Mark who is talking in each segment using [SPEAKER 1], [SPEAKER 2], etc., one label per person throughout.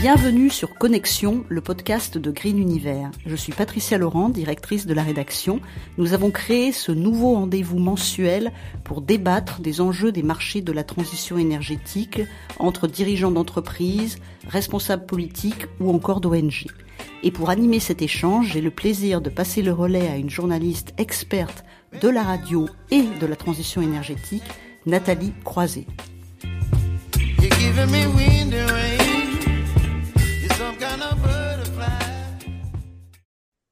[SPEAKER 1] Bienvenue sur Connexion, le podcast de Green Univers. Je suis Patricia Laurent, directrice de la rédaction. Nous avons créé ce nouveau rendez-vous mensuel pour débattre des enjeux des marchés de la transition énergétique entre dirigeants d'entreprises, responsables politiques ou encore d'ONG. Et pour animer cet échange, j'ai le plaisir de passer le relais à une journaliste experte de la radio et de la transition énergétique, Nathalie Croiset.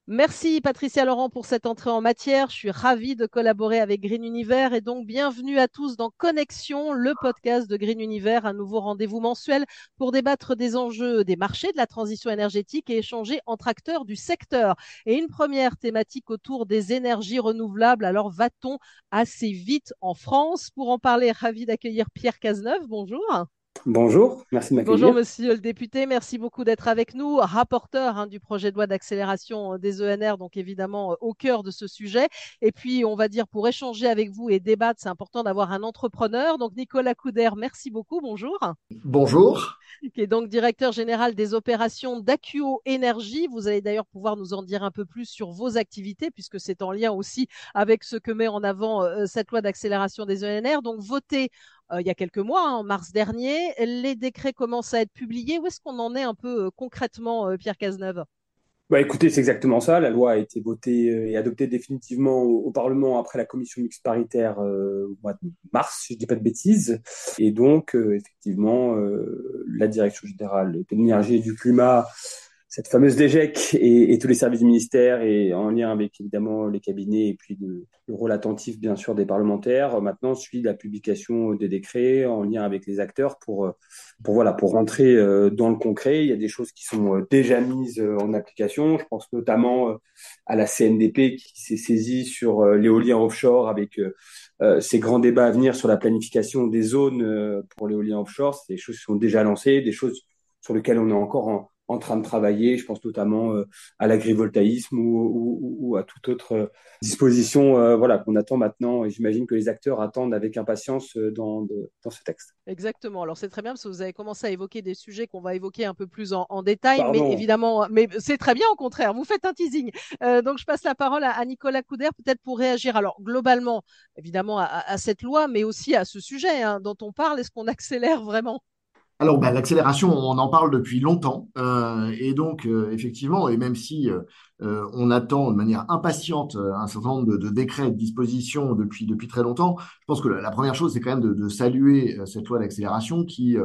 [SPEAKER 2] Merci Patricia Laurent pour cette entrée en matière. Je suis ravie de collaborer avec Green Univers et donc bienvenue à tous dans Connexion, le podcast de Green Univers, un nouveau rendez-vous mensuel pour débattre des enjeux des marchés, de la transition énergétique et échanger entre acteurs du secteur. Et une première thématique autour des énergies renouvelables. Alors va-t-on assez vite en France? Pour en parler, ravi d'accueillir Pierre Cazeneuve. Bonjour.
[SPEAKER 3] Bonjour, merci de m'accueillir.
[SPEAKER 2] Bonjour Monsieur le député, merci beaucoup d'être avec nous, rapporteur hein, du projet de loi d'accélération euh, des ENR, donc évidemment euh, au cœur de ce sujet. Et puis on va dire pour échanger avec vous et débattre, c'est important d'avoir un entrepreneur. Donc Nicolas Couder, merci beaucoup, bonjour.
[SPEAKER 4] Bonjour.
[SPEAKER 2] Qui est donc directeur général des opérations d'Acuo Énergie. Vous allez d'ailleurs pouvoir nous en dire un peu plus sur vos activités puisque c'est en lien aussi avec ce que met en avant euh, cette loi d'accélération des ENR. Donc voté euh, il y a quelques mois, hein, en mars dernier. Les décrets commencent à être publiés. Où est-ce qu'on en est un peu euh, concrètement, euh, Pierre Cazeneuve?
[SPEAKER 3] Bah, écoutez, c'est exactement ça. La loi a été votée et adoptée définitivement au, Parlement après la commission mixte paritaire au mois de mars, si je dis pas de bêtises. Et donc, effectivement, la Direction générale de l'énergie et du climat cette fameuse DGEC et, tous les services du ministère et en lien avec évidemment les cabinets et puis le, rôle attentif bien sûr des parlementaires. Maintenant suit la publication des décrets en lien avec les acteurs pour pour voilà pour rentrer euh, dans le concret. Il y a des choses qui sont euh, déjà mises euh, en application. Je pense notamment à la CNDP qui s'est saisie sur l'éolien offshore avec ces grands débats à venir sur la planification des zones pour l'éolien offshore. C'est des choses qui sont déjà lancées, des choses sur lesquelles on est encore en en train de travailler. Je pense notamment euh, à l'agrivoltaïsme ou, à toute autre euh, disposition euh, voilà, qu'on attend maintenant. Et j'imagine que les acteurs attendent avec impatience dans, dans ce texte.
[SPEAKER 2] Exactement. Alors c'est très bien parce que vous avez commencé à évoquer des sujets qu'on va évoquer un peu plus en, détail, mais évidemment, mais c'est très bien au contraire. Vous faites un teasing. donc je passe la parole à, Nicolas Couder peut-être pour réagir. Alors globalement, évidemment à, cette loi, mais aussi à ce sujet hein, dont on parle. Est-ce qu'on accélère vraiment?
[SPEAKER 4] Alors, bah, l'accélération, on en parle depuis longtemps. Euh, et donc, euh, effectivement, et même si euh, on attend de manière impatiente un certain nombre de, décrets et de dispositions depuis, depuis très longtemps. Je pense que la, première chose, c'est quand même de, saluer euh, cette loi d'accélération qui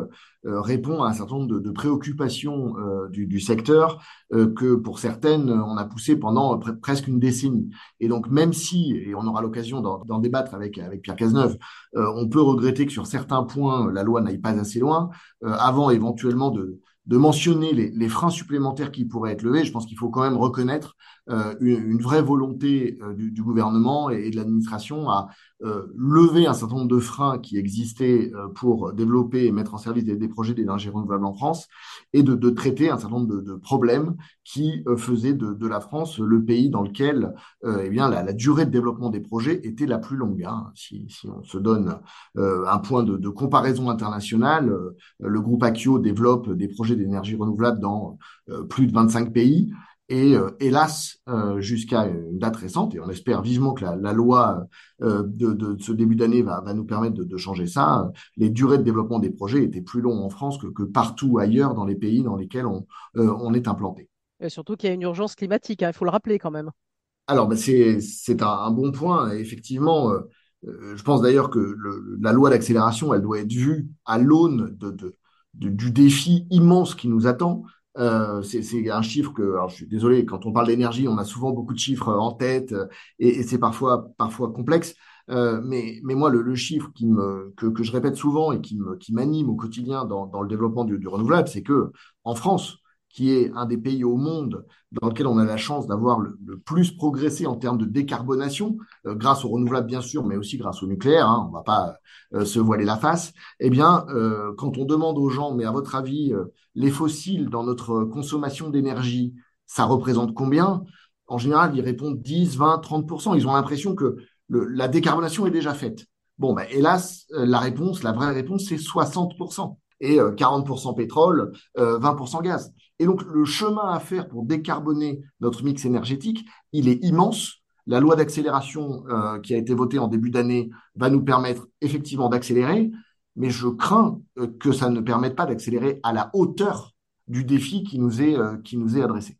[SPEAKER 4] répond à un certain nombre de, préoccupations du, secteur que pour certaines, on a poussé pendant presque une décennie. Et donc, même si, et on aura l'occasion d'en débattre avec, avec Pierre Cazeneuve, on peut regretter que sur certains points, la loi n'aille pas assez loin, avant éventuellement de de mentionner les, les, freins supplémentaires qui pourraient être levés. Je pense qu'il faut quand même reconnaître euh, une, vraie volonté euh, du, gouvernement et, de l'administration à euh, lever un certain nombre de freins qui existaient pour développer et mettre en service des, projets d'énergie renouvelable en France et de, traiter un certain nombre de, problèmes qui faisaient de, la France le pays dans lequel eh bien, la, durée de développement des projets était la plus longue. Hein. Si, on se donne un point de, comparaison internationale, le groupe Akio développe des projets d'énergie renouvelable dans plus de 25 pays. Et euh, hélas, euh, jusqu'à une date récente, et on espère vivement que la, loi euh, de, ce début d'année va, nous permettre de, changer ça, les durées de développement des projets étaient plus longues en France que, partout ailleurs dans les pays dans lesquels on, est implanté.
[SPEAKER 2] Et surtout qu'il y a une urgence climatique, hein, il faut le rappeler quand même.
[SPEAKER 4] Alors, ben, c'est un, bon point. Effectivement, je pense d'ailleurs que la loi d'accélération, elle doit être vue à l'aune du défi immense qui nous attend. Euh, c'est un chiffre que, alors je suis désolé, quand on parle d'énergie, on a souvent beaucoup de chiffres en tête euh, et, c'est parfois, parfois complexe. Euh, mais, mais moi, le, chiffre qui me, que, que je répète souvent et qui m'anime qui au quotidien dans, dans le développement du, du renouvelable, c'est que en France, qui est un des pays au monde dans lequel on a la chance d'avoir le, plus progressé en termes de décarbonation, euh, grâce aux renouvelables bien sûr, mais aussi grâce au nucléaire, hein, on va pas euh, se voiler la face, eh bien, euh, quand on demande aux gens, mais à votre avis, les fossiles dans notre consommation d'énergie, ça représente combien? En général, ils répondent 10, 20, 30%. Ils ont l'impression que la décarbonation est déjà faite. Bon, ben, hélas, la réponse, la vraie réponse, c'est 60%. et 40% pétrole, 20% gaz. Et donc, le chemin à faire pour décarboner notre mix énergétique, il est immense. La loi d'accélération qui a été votée en début d'année va nous permettre effectivement d'accélérer, mais je crains que ça ne permette pas d'accélérer à la hauteur du défi qui nous est, qui nous est adressé.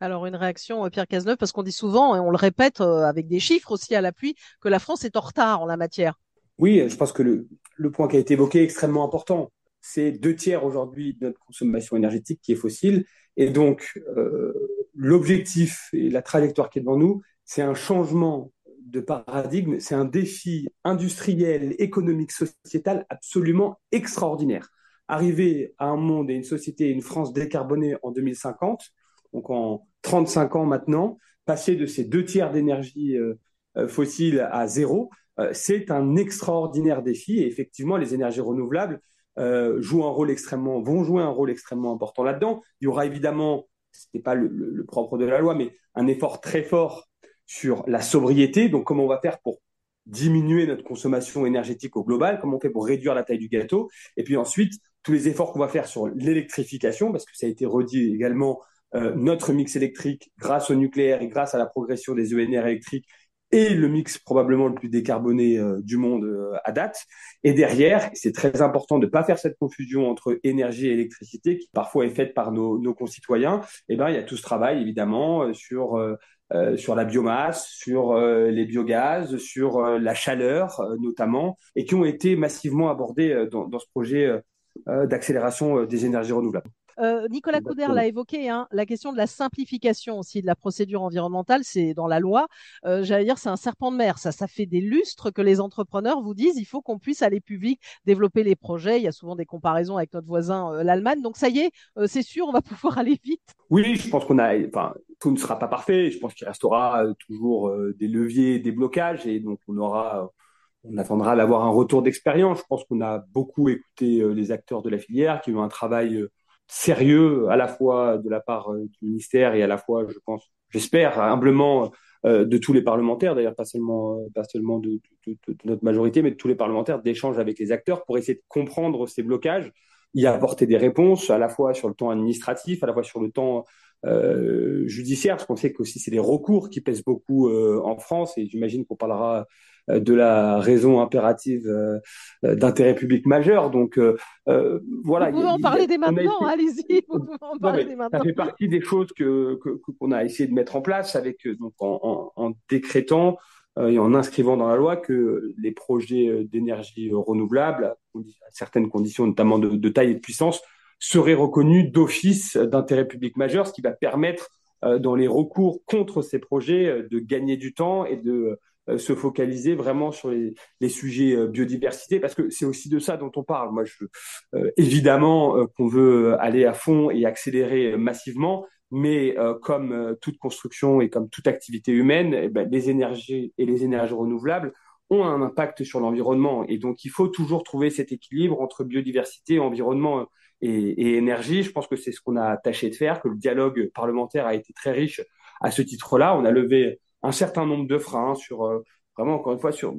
[SPEAKER 2] Alors, une réaction, euh, Pierre Cazeneuve, parce qu'on dit souvent, et on le répète euh, avec des chiffres aussi à l'appui, que la France est en retard en la matière.
[SPEAKER 3] Oui, je pense que le, point qui a été évoqué est extrêmement important. C'est deux tiers aujourd'hui de notre consommation énergétique qui est fossile. Et donc, euh, l'objectif et la trajectoire qui est devant nous, c'est un changement de paradigme, c'est un défi industriel, économique, sociétal absolument extraordinaire. Arriver à un monde et une société, une France décarbonée en 2050, donc en 35 ans maintenant, passer de ces deux tiers d'énergie euh, euh, fossile à zéro, c'est un extraordinaire défi. Et effectivement, les énergies renouvelables jouent un rôle extrêmement, vont jouer un rôle extrêmement important là-dedans. Il y aura évidemment, ce n'est pas le, le, propre de la loi, mais un effort très fort sur la sobriété. Donc, comment on va faire pour diminuer notre consommation énergétique au global, comment on fait pour réduire la taille du gâteau, et puis ensuite tous les efforts qu'on va faire sur l'électrification, parce que ça a été redit également euh, notre mix électrique grâce au nucléaire et grâce à la progression des ENR électriques et le mix probablement le plus décarboné euh, du monde euh, à date. Et derrière, c'est très important de ne pas faire cette confusion entre énergie et électricité qui parfois est faite par nos, concitoyens. Et eh ben, il y a tout ce travail évidemment sur sur la biomasse, sur les biogaz, sur la chaleur notamment, et qui ont été massivement abordés dans ce projet d'accélération des énergies renouvelables.
[SPEAKER 2] Euh, Nicolas Couder l'a évoqué, hein, la question de la simplification aussi de la procédure environnementale, c'est dans la loi. Euh, j'allais dire, c'est un serpent de mer. Ça, ça fait des lustres que les entrepreneurs vous disent, il faut qu'on puisse aller vite, développer les projets. Il y a souvent des comparaisons avec notre voisin, euh, l'Allemagne. Donc ça y est, c'est sûr, on va pouvoir aller vite.
[SPEAKER 3] Oui, je pense qu'on a, enfin, tout ne sera pas parfait. Je pense qu'il restera toujours des leviers, des blocages, et donc on aura on attendra d'avoir un retour d'expérience. Je pense qu'on a beaucoup écouté les acteurs de la filière qui ont un travail sérieux à la fois de la part euh, du ministère et à la fois, je pense, j'espère humblement euh, de tous les parlementaires, d'ailleurs pas seulement euh, pas seulement de, notre majorité, mais de tous les parlementaires, d'échanges avec les acteurs pour essayer de comprendre ces blocages, y apporter des réponses à la fois sur le temps administratif, à la fois sur le temps euh, judiciaire, parce qu'on sait que aussi c'est les recours qui pèsent beaucoup euh, en France, et j'imagine qu'on parlera euh, de la raison impérative euh, d'intérêt public majeur. Donc
[SPEAKER 2] euh, voilà. Vous pouvez en parler dès maintenant, allez-y. Vous pouvez en
[SPEAKER 3] parler dès maintenant. Ça fait partie des choses que qu'on a essayé de mettre en place avec donc en, en, en décrétant et en inscrivant dans la loi que les projets d'énergie renouvelable, à certaines conditions, notamment de, de taille et de puissance, seraient reconnus d'office d'intérêt public majeur, ce qui va permettre dans les recours contre ces projets de gagner du temps et de euh, se focaliser vraiment sur les, les, sujets euh, biodiversité, parce que c'est aussi de ça dont on parle. Moi, je, euh, évidemment qu'on veut aller à fond et accélérer massivement, mais comme toute construction et comme toute activité humaine, eh ben, les énergies et les énergies renouvelables ont un impact sur l'environnement. Et donc, il faut toujours trouver cet équilibre entre biodiversité, environnement et, et énergie. Je pense que c'est ce qu'on a tâché de faire, que le dialogue parlementaire a été très riche à ce titre-là. On a levé un certain nombre de freins sur, euh, vraiment, encore une fois, sur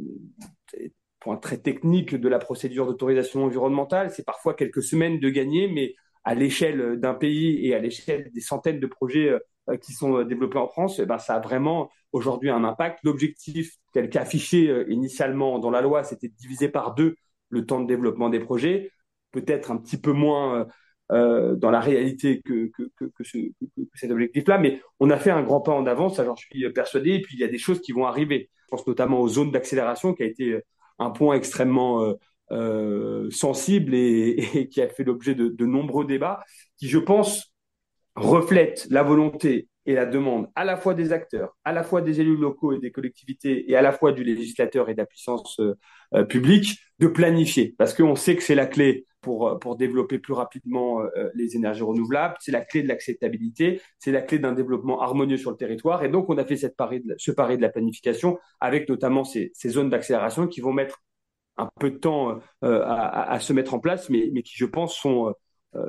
[SPEAKER 3] des points très techniques de la procédure d'autorisation environnementale. C'est parfois quelques semaines de gagner, mais à l'échelle d'un pays et à l'échelle des centaines de projets euh, qui sont développés en France, eh ben, ça a vraiment aujourd'hui un impact. L'objectif tel qu'affiché euh, initialement dans la loi, c'était de diviser par deux le temps de développement des projets, peut-être un petit peu moins euh, dans la réalité que, que, que, que, ce, que cet objectif-là. Mais on a fait un grand pas en avant, ça j'en suis persuadé. Et puis il y a des choses qui vont arriver. Je pense notamment aux zones d'accélération, qui a été un point extrêmement euh, euh sensible et, et, qui a fait l'objet de, de nombreux débats, qui je pense reflètent la volonté et la demande à la fois des acteurs, à la fois des élus locaux et des collectivités, et à la fois du législateur et de la puissance euh, euh publique, de planifier, parce qu'on sait que c'est la clé pour, euh, pour développer plus rapidement les énergies renouvelables. C'est la clé de l'acceptabilité, c'est la clé d'un développement harmonieux sur le territoire. Et donc, on a fait cette ce pari de la planification avec notamment ces, zones d'accélération qui vont mettre un peu de temps à, se mettre en place, mais, mais qui, je pense, sont,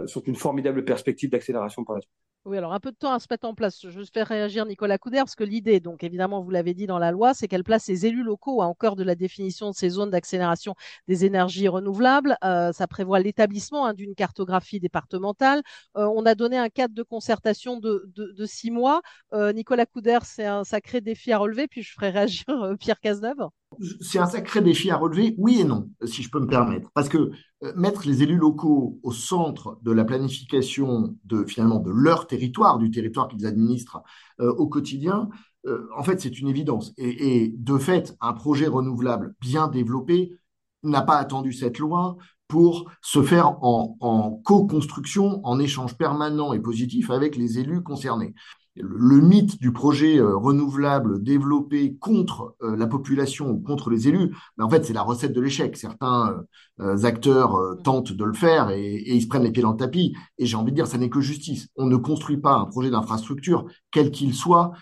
[SPEAKER 3] sont une formidable perspective d'accélération par la suite.
[SPEAKER 2] Oui, alors un peu de temps à se mettre en place. Je vais faire réagir Nicolas Couder parce que l'idée, donc évidemment, vous l'avez dit dans la loi, c'est qu'elle place les élus locaux à cœur de la définition de ces zones d'accélération des énergies renouvelables. Euh, ça prévoit l'établissement hein, d'une cartographie départementale. Euh, on a donné un cadre de concertation de, de, six mois. Euh, Nicolas Couder, c'est un sacré défi à relever. Puis je ferai réagir Pierre Cazeneuve
[SPEAKER 4] c'est un sacré défi à relever, oui et non, si je peux me permettre. Parce que euh, mettre les élus locaux au centre de la planification de finalement de leur territoire, du territoire qu'ils administrent euh, au quotidien, euh, en fait, c'est une évidence. Et, de fait, un projet renouvelable bien développé n'a pas attendu cette loi pour se faire en, en co-construction, en échange permanent et positif avec les élus concernés le mythe du projet euh, renouvelable développé contre euh, la population ou contre les élus, mais en fait, c'est la recette de l'échec. Certains euh, acteurs tentent de le faire et, et, ils se prennent les pieds dans le tapis. Et j'ai envie de dire, ça n'est que justice. On ne construit pas un projet d'infrastructure, quel qu'il soit,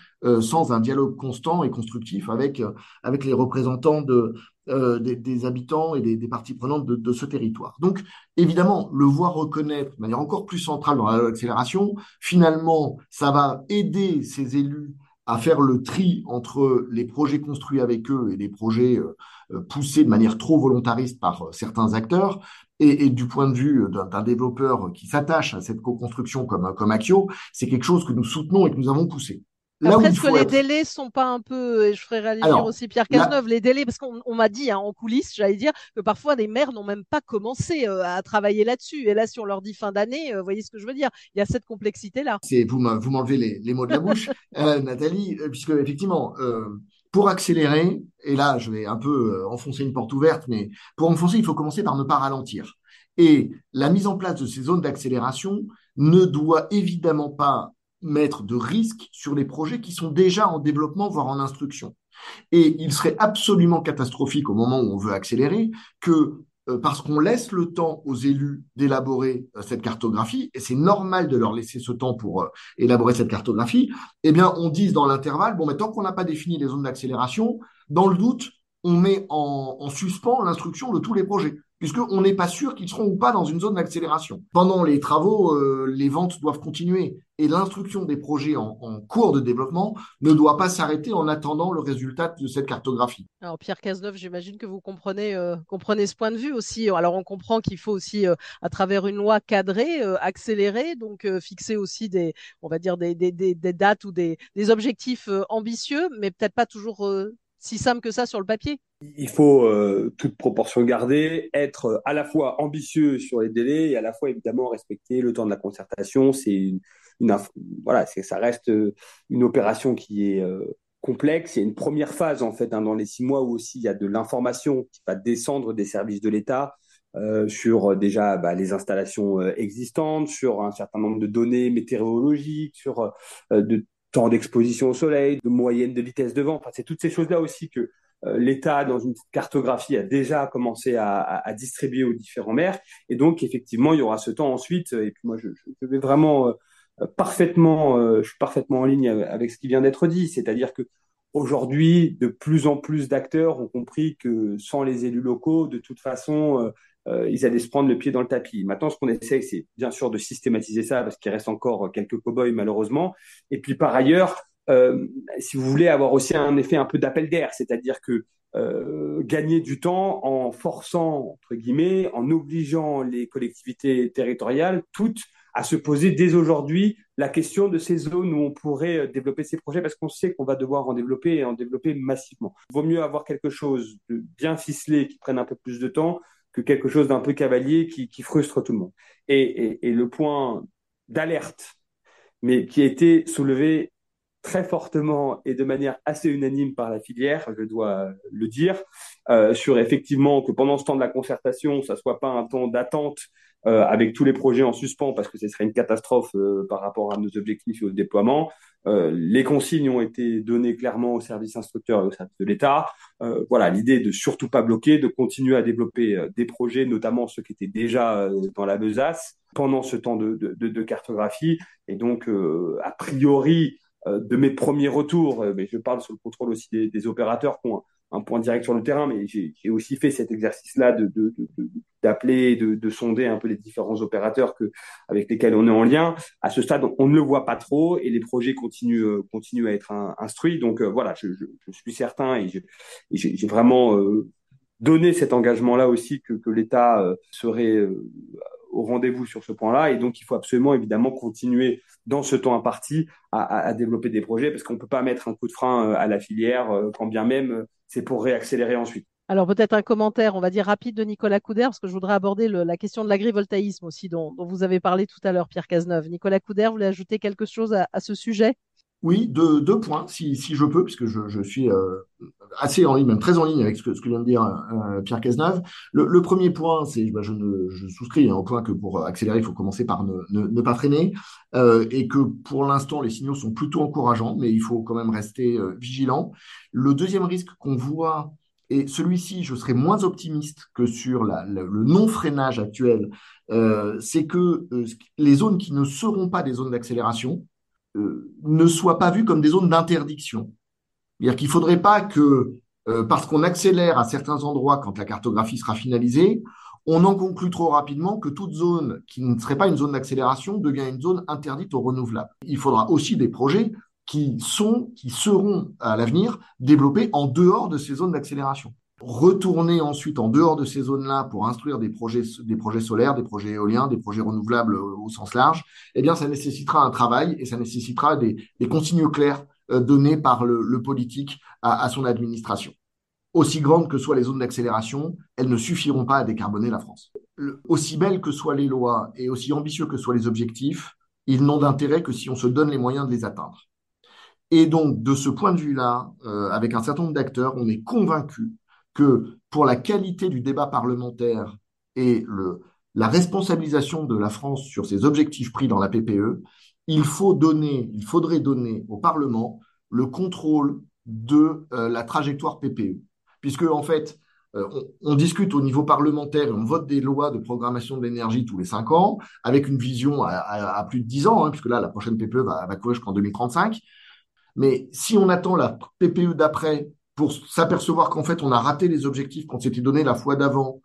[SPEAKER 4] sans un dialogue constant et constructif avec, avec les représentants de, euh, des, habitants et des, parties prenantes de, ce territoire. Donc, évidemment, le voir reconnaître de manière encore plus centrale dans la loi d'accélération, finalement, ça va aider ces élus à faire le tri entre les projets construits avec eux et les projets euh, euh, poussés de manière trop volontariste par certains acteurs. Et, du point de vue d'un développeur qui s'attache à cette co-construction comme, comme Axio, c'est quelque chose que nous soutenons et que nous avons poussé.
[SPEAKER 2] Après, est-ce que les délais sont pas un peu, et je ferai réagir aussi Pierre Cazeneuve, les délais, parce qu'on m'a dit hein, en coulisses, j'allais dire, que parfois les maires n'ont même pas commencé euh, à travailler là-dessus. Et là, si on leur dit fin d'année, euh, vous voyez ce que je veux dire? Il y a cette complexité-là.
[SPEAKER 4] Vous m'enlevez les, les, mots de la bouche, euh, Nathalie, puisque effectivement, pour accélérer, et là, je vais un peu enfoncer une porte ouverte, mais pour enfoncer, il faut commencer par ne pas ralentir. Et la mise en place de ces zones d'accélération ne doit évidemment pas mettre de risques sur les projets qui sont déjà en développement, voire en instruction. Et il serait absolument catastrophique au moment où on veut accélérer que euh, parce qu'on laisse le temps aux élus d'élaborer euh, cette cartographie, et c'est normal de leur laisser ce temps pour euh, élaborer cette cartographie, eh bien, on dise dans l'intervalle, bon, mais tant qu'on n'a pas défini les zones d'accélération, dans le doute, on met en, en suspens l'instruction de tous les projets puisqu'on n'est pas sûr qu'ils seront ou pas dans une zone d'accélération. Pendant les travaux, euh, les ventes doivent continuer et l'instruction des projets en, cours de développement ne doit pas s'arrêter en attendant le résultat de cette cartographie.
[SPEAKER 2] Alors Pierre Cazeneuve, j'imagine que vous comprenez, euh, comprenez ce point de vue aussi. Alors on comprend qu'il faut aussi, euh, à travers une loi cadrée, accélérer, donc fixer aussi des, on va dire des, des, des, des dates ou des, des objectifs ambitieux, mais peut-être pas toujours si simple que ça sur le papier.
[SPEAKER 3] Il faut, euh, toute proportion gardée, être à la fois ambitieux sur les délais et à la fois évidemment respecter le temps de la concertation. C'est une, voilà, c'est ça reste une opération qui est euh, complexe. Il y a une première phase en fait hein, dans les six mois où aussi il y a de l'information qui va descendre des services de l'État. Euh, sur déjà bah, les installations existantes, sur un certain nombre de données météorologiques, sur de temps d'exposition au soleil, de moyenne de vitesse de vent. Enfin, c'est toutes ces choses-là aussi que euh, l'État, dans une cartographie, a déjà commencé à, à, distribuer aux différents maires. Et donc, effectivement, il y aura ce temps ensuite. Et puis moi, je, je vais vraiment euh, parfaitement, euh, je suis parfaitement en ligne avec ce qui vient d'être dit. C'est-à-dire que aujourd'hui, de plus en plus d'acteurs ont compris que sans les élus locaux, de toute façon, euh, ils allaient se prendre le pied dans le tapis. Maintenant, ce qu'on essaie, c'est bien sûr de systématiser ça parce qu'il reste encore quelques cow-boys malheureusement. Et puis par ailleurs, euh, si vous voulez avoir aussi un effet un peu d'appel d'air, c'est-à-dire que euh, gagner du temps en forçant entre guillemets, en obligeant les collectivités territoriales toutes à se poser dès aujourd'hui la question de ces zones où on pourrait développer ces projets parce qu'on sait qu'on va devoir en développer et en développer massivement. Il vaut mieux avoir quelque chose de bien ficelé qui prenne un peu plus de temps que quelque chose d'un peu cavalier qui, qui, frustre tout le monde. Et, et, et le point d'alerte, mais qui a été soulevé très fortement et de manière assez unanime par la filière, je dois le dire, euh, sur effectivement que pendant ce temps de la concertation, ça soit pas un temps d'attente euh, avec tous les projets en suspens parce que ce serait une catastrophe euh, par rapport à nos objectifs et au déploiement. Les consignes ont été données clairement au service instructeur et au service de l'État. Voilà, l'idée de surtout pas bloquer, de continuer à développer des projets, notamment ceux qui étaient déjà dans la besace pendant ce temps de cartographie. Et donc, a priori, de mes premiers retours, mais je parle sous le contrôle aussi des, opérateurs qui ont un point direct sur le terrain, mais j'ai aussi fait cet exercice-là de, d'appeler, de, de, sonder un peu les différents opérateurs avec lesquels on est en lien. À ce stade, on ne le voit pas trop et les projets continuent, euh, continuent à être instruits. Donc euh, voilà, je, suis certain et j'ai vraiment euh, donné cet engagement-là aussi que l'État serait au rendez-vous sur ce point-là. Et donc, il faut absolument, évidemment, continuer dans ce temps imparti à, développer des projets parce qu'on ne peut pas mettre un coup de frein à la filière quand bien même c'est pour réaccélérer ensuite.
[SPEAKER 2] Alors peut-être un commentaire, on va dire rapide de Nicolas Couder, parce que je voudrais aborder la question de l'agrivoltaïsme aussi, dont, vous avez parlé tout à l'heure, Pierre Cazeneuve. Nicolas Couder, vous voulez ajouter quelque chose à, ce sujet?
[SPEAKER 4] Oui, deux, deux, points, si, si, je peux, puisque je, je suis euh, assez en ligne, même très en ligne avec ce que, ce que vient de dire euh, Pierre Cazeneuve. Le, le, premier point, c'est, bah, je, ne, je souscris hein, au point que pour accélérer, il faut commencer par ne, ne, ne pas freiner, euh, et que pour l'instant, les signaux sont plutôt encourageants, mais il faut quand même rester euh, vigilant. Le deuxième risque qu'on voit et celui-ci, je serais moins optimiste que sur la, le non-freinage actuel, euh, c'est que euh, les zones qui ne seront pas des zones d'accélération ne soient pas vues comme des zones d'interdiction. C'est-à-dire qu'il ne faudrait pas que, euh, parce qu'on accélère à certains endroits quand la cartographie sera finalisée, on en conclut trop rapidement que toute zone qui ne serait pas une zone d'accélération devient une zone interdite aux renouvelables. Il faudra aussi des projets qui sont, qui seront à l'avenir développés en dehors de ces zones d'accélération. Retourner ensuite en dehors de ces zones-là pour instruire des projets, des projets solaires, des projets éoliens, des projets renouvelables au sens large, eh bien, ça nécessitera un travail et ça nécessitera des, des consignes claires euh, données par le, le politique à, à son administration. Aussi grandes que soient les zones d'accélération, elles ne suffiront pas à décarboner la France. Aussi belles que soient les lois et aussi ambitieux que soient les objectifs, ils n'ont d'intérêt que si on se donne les moyens de les atteindre. Et donc, de ce point de vue-là, euh, avec un certain nombre d'acteurs, on est convaincu que pour la qualité du débat parlementaire et la responsabilisation de la France sur ses objectifs pris dans la PPE, il faut donner, il faudrait donner au Parlement le contrôle de euh, la trajectoire PPE, puisque en fait, euh, on, discute au niveau parlementaire et on vote des lois de programmation de l'énergie tous les cinq ans, avec une vision à plus de dix ans, hein, puisque là, la prochaine PPE va, va courir jusqu'en 2035. Mais si on attend la PPE d'après pour s'apercevoir qu'en fait on a raté les objectifs qu'on s'était donné la fois d'avant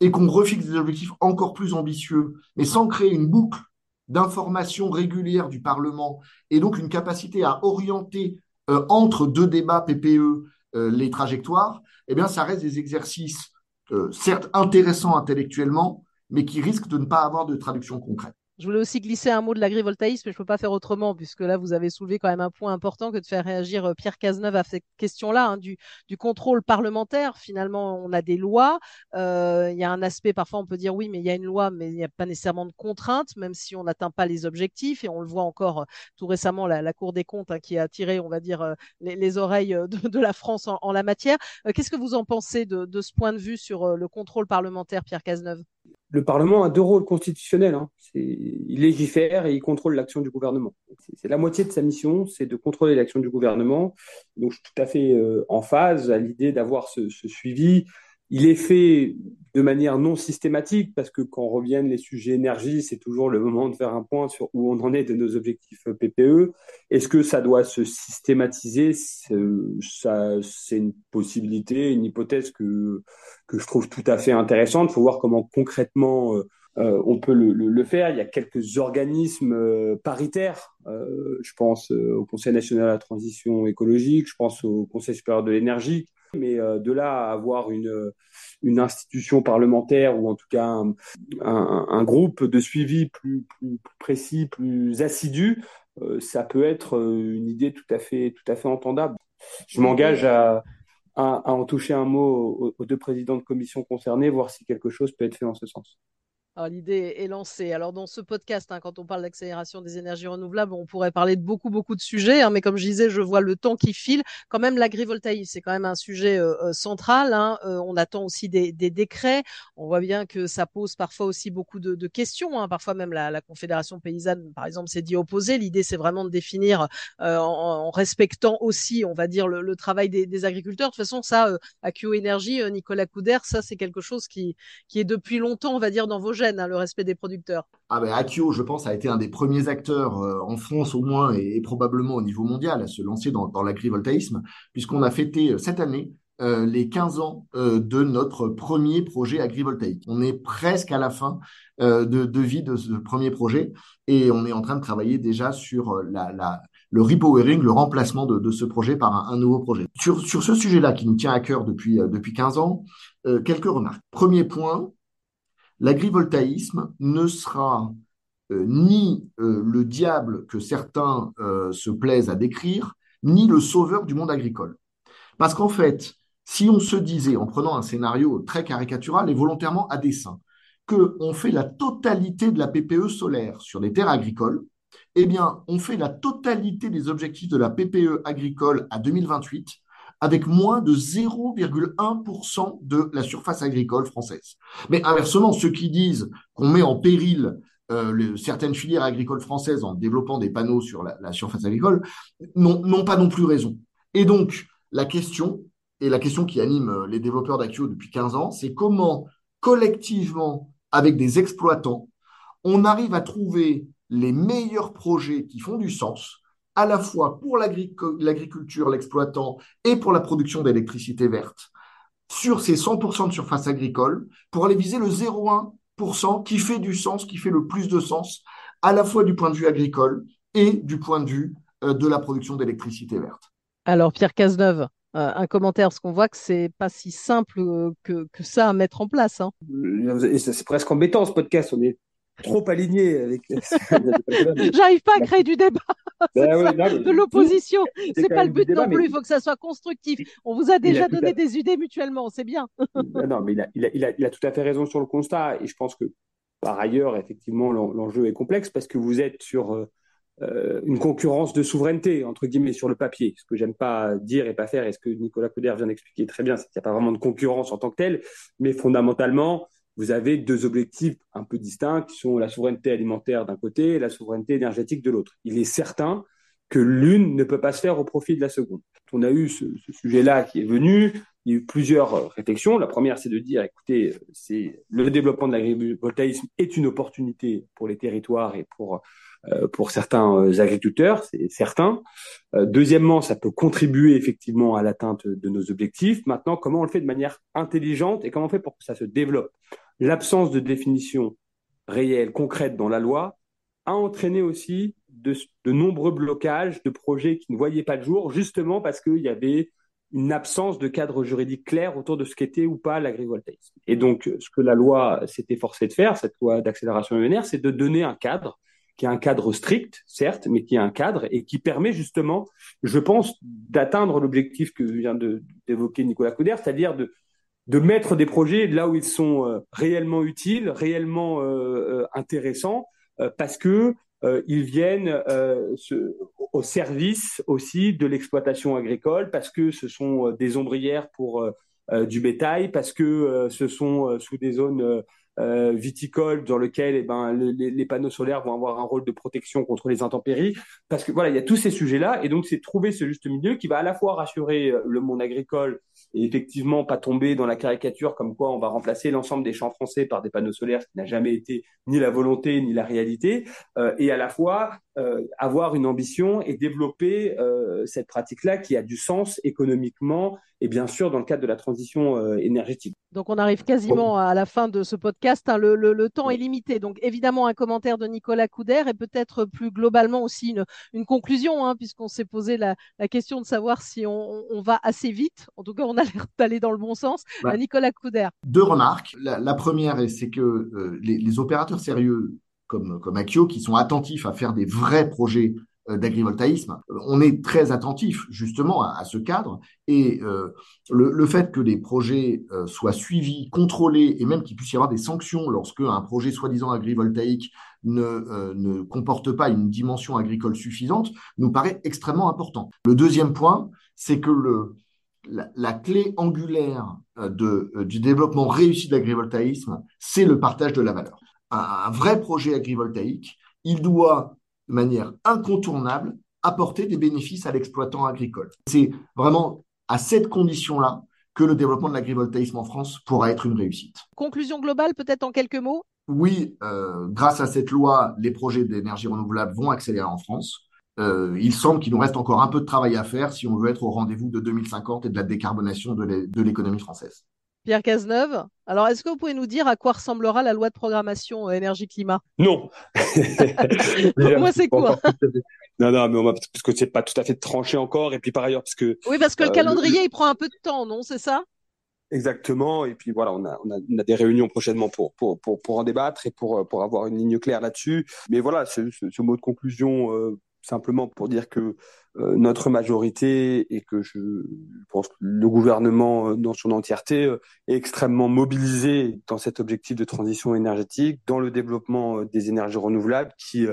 [SPEAKER 4] et qu'on refixe des objectifs encore plus ambitieux, mais sans créer une boucle d'information régulière du Parlement et donc une capacité à orienter euh, entre deux débats PPE euh, les trajectoires, eh bien ça reste des exercices euh, certes intéressants intellectuellement, mais qui risquent de ne pas avoir de traduction concrète.
[SPEAKER 2] Je voulais aussi glisser un mot de l'agrivoltaïsme, mais je ne peux pas faire autrement, puisque là, vous avez soulevé quand même un point important que de faire réagir euh, Pierre Cazeneuve à cette question-là, hein, du, contrôle parlementaire. Finalement, on a des lois. Euh, il y a un aspect, parfois, on peut dire oui, mais il y a une loi, mais il n'y a pas nécessairement de contraintes, même si on n'atteint pas les objectifs. Et on le voit encore euh, tout récemment, la, la Cour des comptes hein, qui a tiré, on va dire, les, les oreilles de, la France en, en la matière. Qu'est-ce que vous en pensez de, de, ce point de vue sur le contrôle parlementaire, Pierre Cazeneuve?
[SPEAKER 3] Le Parlement a deux rôles constitutionnels. Hein. Il légifère et il contrôle l'action du gouvernement. C'est la moitié de sa mission, c'est de contrôler l'action du gouvernement. Donc je suis tout à fait euh, en phase à l'idée d'avoir ce, ce, suivi il est fait de manière non systématique parce que quand reviennent les sujets énergie, c'est toujours le moment de faire un point sur où on en est de nos objectifs PPE. Est-ce que ça doit se systématiser? Ça, c'est une possibilité, une hypothèse que que je trouve tout à fait intéressante. Il faut voir comment concrètement euh, euh, on peut le, faire. Il y a quelques organismes euh, paritaires. Euh, je pense euh, au Conseil national de la transition écologique, je pense au Conseil supérieur de l'énergie mais euh, de là à avoir une, institution parlementaire ou en tout cas un, groupe de suivi plus, précis, plus assidu, euh, ça peut être euh, une idée tout à fait, tout à fait entendable. Je m'engage à, en toucher un mot aux, aux deux présidents de commission concernés, voir si quelque chose peut être fait en ce sens.
[SPEAKER 2] Alors, l'idée est lancée. Alors, dans ce podcast, hein, quand on parle d'accélération des énergies renouvelables, on pourrait parler de beaucoup, beaucoup de sujets. Hein, mais comme je disais, je vois le temps qui file. Quand même, l'agrivoltaïsme, c'est quand même un sujet euh, euh central. Hein. Euh, on attend aussi des, décrets. On voit bien que ça pose parfois aussi beaucoup de, questions. Hein. Parfois même la, la, Confédération paysanne, par exemple, s'est dit opposée. L'idée, c'est vraiment de définir en, respectant aussi, on va dire, le, travail des, agriculteurs. De toute façon, ça, à Q-Énergie, Nicolas Couder, ça, c'est quelque chose qui, qui est depuis longtemps, on va dire, dans vos Hein, le respect des producteurs.
[SPEAKER 4] Ah ben Akio, je pense, a été un des premiers acteurs euh, en France au moins et, probablement au niveau mondial à se lancer dans, dans l'agrivoltaïsme, puisqu'on a fêté euh, cette année euh, les 15 ans de notre premier projet agrivoltaïque. On est presque à la fin de, vie de ce premier projet et on est en train de travailler déjà sur le repowering, le remplacement de, ce projet par un, un, nouveau projet. Sur, sur ce sujet-là qui nous tient à cœur depuis, depuis 15 ans, quelques remarques. Premier point, l'agrivoltaïsme ne sera ni le diable que certains se plaisent à décrire, ni le sauveur du monde agricole. Parce qu'en fait, si on se disait, en prenant un scénario très caricatural et volontairement à dessein, qu'on fait la totalité de la PPE solaire sur les terres agricoles, eh bien, on fait la totalité des objectifs de la PPE agricole à 2028 avec moins de 0,1% de la surface agricole française. Mais inversement, ceux qui disent qu'on met en péril euh, certaines filières agricoles françaises en développant des panneaux sur la, surface agricole n'ont pas non plus raison. Et donc, la question, et la question qui anime euh, les développeurs d'Accio depuis 15 ans, c'est comment collectivement, avec des exploitants, on arrive à trouver les meilleurs projets qui font du sens, à la fois pour l'agriculture, l'exploitant, et pour la production d'électricité verte, sur ces 100% de surface agricole, pour aller viser le 0,1% qui fait du sens, qui fait le plus de sens, à la fois du point de vue agricole et du point de vue euh, de la production d'électricité verte.
[SPEAKER 2] Alors, Pierre Cazeneuve, euh, un commentaire, parce qu'on voit que c'est pas si simple euh, que, que, ça à mettre en place. Hein.
[SPEAKER 3] C'est presque embêtant ce podcast, on est trop aligné avec.
[SPEAKER 2] J'arrive pas à créer du débat. Ben de l'opposition. C'est pas le but non plus. Il faut que ça soit constructif. On vous a déjà donné des idées mutuellement. C'est bien.
[SPEAKER 3] non, mais il a, il, a, il, a, il a, tout à fait raison sur le constat. Et je pense que par ailleurs, effectivement, l'enjeu est complexe parce que vous êtes sur euh, euh, une concurrence de souveraineté, entre guillemets, sur le papier. Ce que j'aime pas dire et pas faire, et ce que Nicolas Couder vient d'expliquer très bien, c'est qu'il n'y a pas vraiment de concurrence en tant que telle, mais fondamentalement, vous avez deux objectifs un peu distincts qui sont la souveraineté alimentaire d'un côté et la souveraineté énergétique de l'autre. Il est certain que l'une ne peut pas se faire au profit de la seconde. On a eu ce, sujet-là qui est venu, il y a eu plusieurs réflexions. La première, c'est de dire, écoutez, c'est le développement de l'agrivoltaïsme est une opportunité pour les territoires et pour euh, pour certains euh, agriculteurs, c'est certain. Euh, deuxièmement, ça peut contribuer effectivement à l'atteinte de nos objectifs. Maintenant, comment on le fait de manière intelligente et comment on fait pour que ça se développe? L'absence de définition réelle, concrète dans la loi a entraîné aussi de, nombreux blocages de projets qui ne voyaient pas le jour, justement parce qu'il y avait une absence de cadre juridique clair autour de ce qu'était ou pas l'agrivoltaïsme. Et donc, ce que la loi s'est efforcée de faire, cette loi d'accélération UNR, c'est de donner un cadre qui est un cadre strict, certes, mais qui est un cadre et qui permet justement, je pense, d'atteindre l'objectif que vient d'évoquer Nicolas Couder, c'est-à-dire de, de mettre des projets là où ils sont euh, réellement utiles, réellement euh, euh, intéressants, parce que ils viennent au service aussi de l'exploitation agricole, parce que ce sont des ombrières pour du bétail, parce que ce sont sous des zones euh, viticole dans lequel eh ben, les, panneaux solaires vont avoir un rôle de protection contre les intempéries. Parce que voilà, il y a tous ces sujets-là. Et donc, c'est trouver ce juste milieu qui va à la fois rassurer le monde agricole et effectivement pas tomber dans la caricature comme quoi on va remplacer l'ensemble des champs français par des panneaux solaires, ce qui n'a jamais été ni la volonté ni la réalité. Euh, et à la fois avoir une ambition et développer euh, cette pratique-là qui a du sens économiquement et bien sûr dans le cadre de la transition euh, énergétique.
[SPEAKER 2] Donc on arrive quasiment à la fin de ce podcast. Hein. Le, le, le, temps est limité. Donc évidemment un commentaire de Nicolas Couder et peut-être plus globalement aussi une, une conclusion, hein, puisqu'on s'est posé la, la, question de savoir si on, on, va assez vite. En tout cas, on a l'air d'aller dans le bon sens. Bah, Nicolas Couder.
[SPEAKER 4] Deux remarques. La, la première, c'est que euh, les, les opérateurs sérieux comme, comme Akio, qui sont attentifs à faire des vrais projets euh, d'agrivoltaïsme. On est très attentif justement à, ce cadre et euh, le, fait que les projets euh, soient suivis, contrôlés et même qu'il puisse y avoir des sanctions lorsque un projet soi-disant agrivoltaïque ne, euh, ne comporte pas une dimension agricole suffisante nous paraît extrêmement important. Le deuxième point, c'est que le, la, clé angulaire du développement réussi de l'agrivoltaïsme, c'est le partage de la valeur un, vrai projet agrivoltaïque, il doit, de manière incontournable, apporter des bénéfices à l'exploitant agricole. C'est vraiment à cette condition-là que le développement de l'agrivoltaïsme en France pourra être une réussite.
[SPEAKER 2] Conclusion globale, peut-être en quelques mots?
[SPEAKER 4] Oui, euh, grâce à cette loi, les projets d'énergie renouvelable vont accélérer en France. il semble qu'il nous reste encore un peu de travail à faire si on veut être au rendez-vous de 2050 et de la décarbonation de l'économie française.
[SPEAKER 2] Pierre Cazeneuve, alors est-ce que vous pouvez nous dire à quoi ressemblera la loi de programmation énergie-climat?
[SPEAKER 3] Non.
[SPEAKER 2] Moi, c'est quoi?
[SPEAKER 3] Non, non, mais on parce que c'est pas tout à fait tranché encore. Et puis par ailleurs, parce que.
[SPEAKER 2] Oui, parce que le calendrier, il prend un peu de temps, non? C'est ça?
[SPEAKER 3] Exactement. Et puis voilà, on a, on a, on a des réunions prochainement pour, pour, pour, pour, en débattre et pour, pour avoir une ligne claire là-dessus. Mais voilà, ce, ce, ce, mot de conclusion, euh, simplement pour dire que euh, notre majorité et que je pense que le gouvernement euh, dans son entièreté euh, est extrêmement mobilisé dans cet objectif de transition énergétique, dans le développement des énergies renouvelables qui,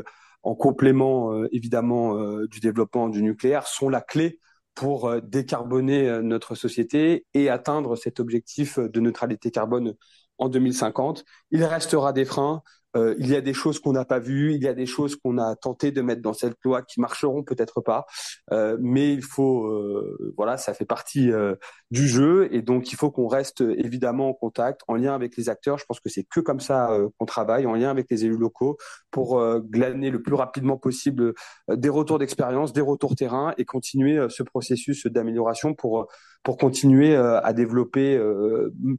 [SPEAKER 3] en complément évidemment du développement du nucléaire, sont la clé pour euh, décarboner euh, notre société et atteindre cet objectif de neutralité carbone en 2050. Il restera des freins, euh, il y a des choses qu'on n'a pas vues, il y a des choses qu'on a tenté de mettre dans cette loi qui marcheront peut-être pas, euh, mais il faut, euh, voilà, ça fait partie euh, du jeu et donc il faut qu'on reste évidemment en contact, en lien avec les acteurs. Je pense que c'est que comme ça euh, qu'on travaille, en lien avec les élus locaux, pour glaner le plus rapidement possible des retours d'expérience, des retours terrain et continuer ce processus d'amélioration pour pour continuer à développer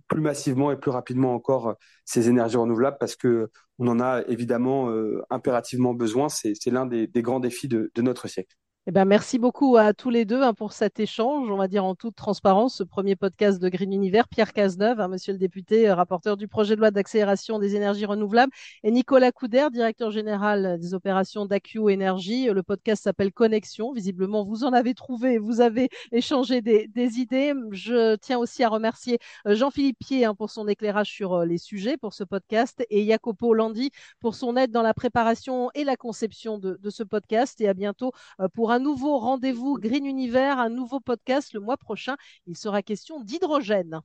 [SPEAKER 3] plus massivement et plus rapidement encore ces énergies renouvelables parce que on en a évidemment euh, impérativement besoin. C'est l'un des, grands défis de notre siècle.
[SPEAKER 2] Eh ben, merci beaucoup à tous les deux hein, pour cet échange, on va dire en toute transparence, ce premier podcast de Green Univers. Pierre Cazeneuve, hein, monsieur le député, euh, rapporteur du projet de loi d'accélération des énergies renouvelables, et Nicolas Couder, directeur général des opérations d'AQ Énergie. Le podcast s'appelle Connexion. Visiblement, vous en avez trouvé, vous avez échangé des, des idées. Je tiens aussi à remercier euh, Jean-Philippe Pied hein, pour son éclairage sur euh, les sujets pour ce podcast et Jacopo Landi pour son aide dans la préparation et la conception de, de ce podcast. Et à bientôt pour un nouveau rendez-vous Green Univers, un nouveau podcast le mois prochain. Il sera question d'hydrogène.